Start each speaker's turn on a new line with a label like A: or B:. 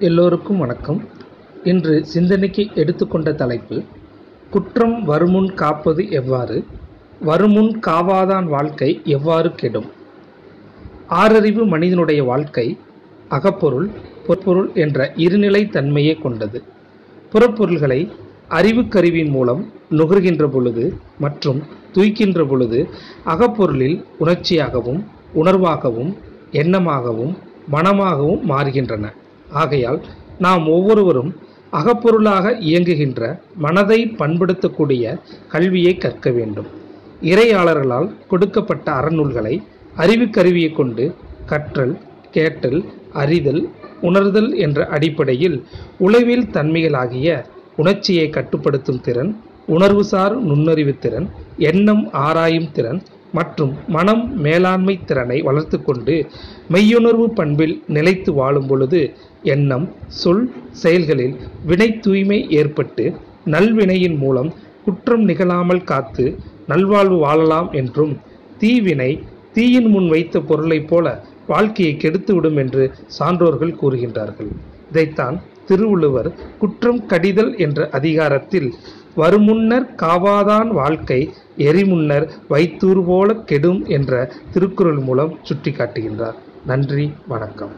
A: எல்லோருக்கும் வணக்கம். இன்று சிந்தனைக்கு எடுத்துக்கொண்ட தலைப்பு குற்றம் வருமுன் காப்பது எவ்வாறு? வருமுன் காவாதான் வாழ்க்கை எவ்வாறு கெடும்? ஆறறிவு மனிதனுடைய வாழ்க்கை அகப்பொருள் பொற்பொருள் என்ற இருநிலை தன்மையே கொண்டது. புறப்பொருள்களை அறிவுக்கருவியின் மூலம் நுகர்கின்ற பொழுது மற்றும் துய்க்கின்ற பொழுது அகப்பொருளில் உணர்ச்சியாகவும் உணர்வாகவும் எண்ணமாகவும் மனமாகவும் மாறுகின்றன. ஆகையால் நாம் ஒவ்வொருவரும் அகப்பொருளாக இயங்குகின்ற மனதை பண்படுத்தக்கூடிய கல்வியை கற்க வேண்டும். இறையாளர்களால் கொடுக்கப்பட்ட அறநூல்களை அறிவுக்கருவியை கொண்டு கற்றல் கேட்டல் அறிதல் உணர்தல் என்ற அடிப்படையில் உளவியல் தன்மைகளாகிய உணர்ச்சியை கட்டுப்படுத்தும் திறன் உணர்வுசார் நுண்ணறிவு திறன் எண்ணம் ஆராயும் திறன் மற்றும் மனம் மேலாண்மை திறனை வளர்த்து கொண்டு மெய்யுணர்வு பண்பில் நிலைத்து வாழும் பொழுது எண்ணம் சொல் செயல்களில் வினை தூய்மை ஏற்பட்டு நல்வினையின் மூலம் குற்றம் நிகழாமல் காத்து நல்வாழ்வு வாழலாம் என்றும் தீவினை தீயின் முன் வைத்த பொருளைப் போல வாழ்க்கையை கெடுத்துவிடும் என்று சான்றோர்கள் கூறுகின்றார்கள். இதைத்தான் திருவள்ளுவர் குற்றம் கடிதல் என்ற அதிகாரத்தில் வருமுன்னர் காவாதான் வாழ்க்கை எரிமுன்னர் வைத்தூர் போல கெடும் என்ற திருக்குறள் மூலம் சுட்டிக்காட்டுகின்றார். நன்றி வணக்கம்.